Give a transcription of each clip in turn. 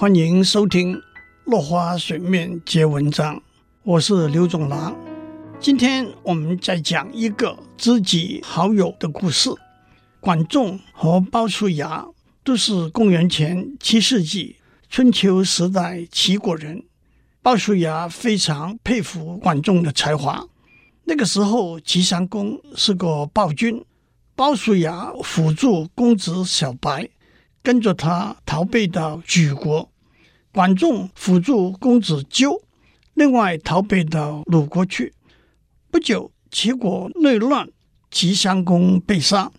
欢迎收听《落花水面皆文章》，我是刘总郎。今天我们再讲一个知己好友的故事。管仲和鲍叔牙都是公元前七世纪春秋时代齐国人。鲍叔牙非常佩服管仲的才华。那个时候，齐襄公是个暴君，鲍叔牙辅助公子小白，跟着他逃避到莒国；管仲辅助公子纠，另外逃避到鲁国去。不久，齐国内乱，齐襄公被杀，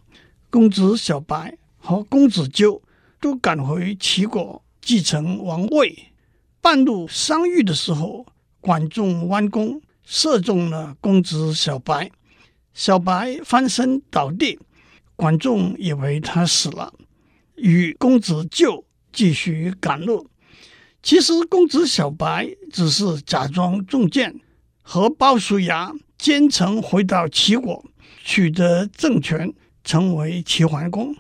公子小白和公子纠都赶回齐国继承王位。半路相遇的时候，管仲弯弓射中了公子小白，小白翻身倒地，管仲以为他死了，与公子纠继续赶路。其实公子小白只是假装中箭，和鲍叔牙兼程回到齐国，取得政权，成为齐桓公。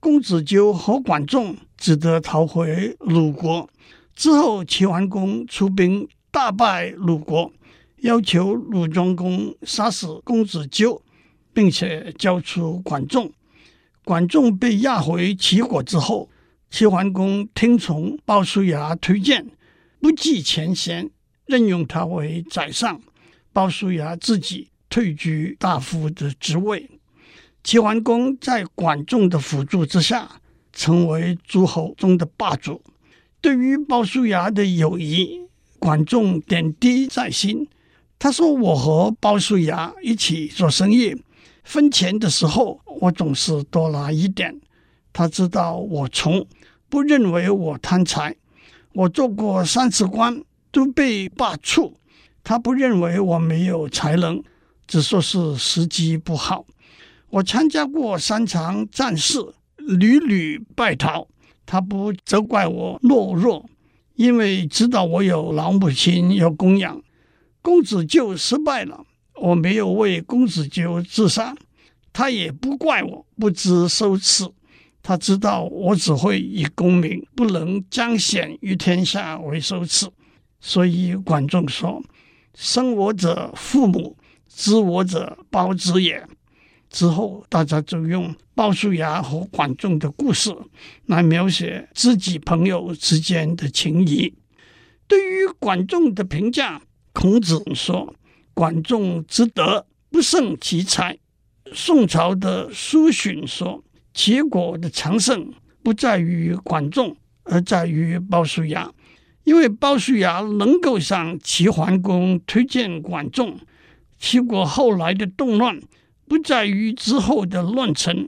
公子纠和管仲只得逃回鲁国。之后，齐桓公出兵大败鲁国，要求鲁庄公杀死公子纠，并且交出管仲。管仲被押回齐国之后，齐桓公听从鲍叔牙推荐，不计前嫌，任用他为宰相。鲍叔牙自己退居大夫的职位。齐桓公在管仲的辅助之下，成为诸侯中的霸主。对于鲍叔牙的友谊，管仲点滴在心。他说：“我和鲍叔牙一起做生意，分钱的时候，我总是多拿一点。他知道我穷，不认为我贪财。我做过三次官，都被罢黜，他不认为我没有才能，只说是时机不好。我参加过三场战事，屡屡败逃。”他不责怪我懦弱，因为知道我有老母亲要供养。公子纠失败了，我没有为公子纠自杀，他也不怪我不知羞耻。他知道我只会以功名，不能彰显于天下为羞耻。所以管仲说：“生我者父母，知我者胞子也。”之后，大家就用鲍叔牙和管仲的故事来描写知己朋友之间的情谊。对于管仲的评价，孔子说：“管仲之德不胜其才。”宋朝的苏洵说：“齐国的强盛不在于管仲，而在于鲍叔牙，因为鲍叔牙能够向齐桓公推荐管仲，齐国后来的动乱。”不在于之后的乱臣，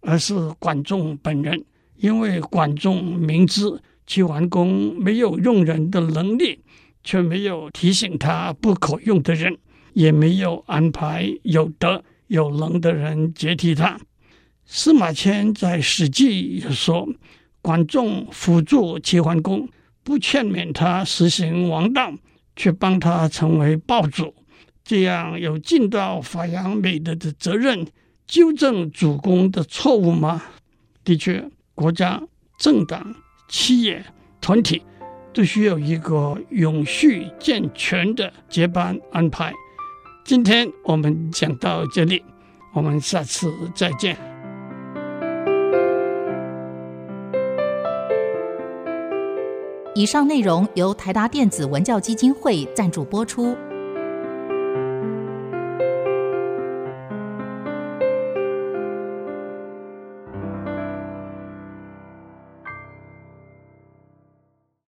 而是管仲本人。因为管仲明知齐桓公没有用人的能力，却没有提醒他不可用的人，也没有安排有德有能的人接替他。司马迁在《史记》也说，管仲辅助齐桓公，不劝勉他实行王道，却帮他成为暴主。这样有尽到发扬美德的责任，纠正主公的错误吗？的确，国家、政党、企业、团体都需要一个永续健全的接班安排。今天我们讲到这里，我们下次再见。以上内容由台达电子文教基金会赞助播出。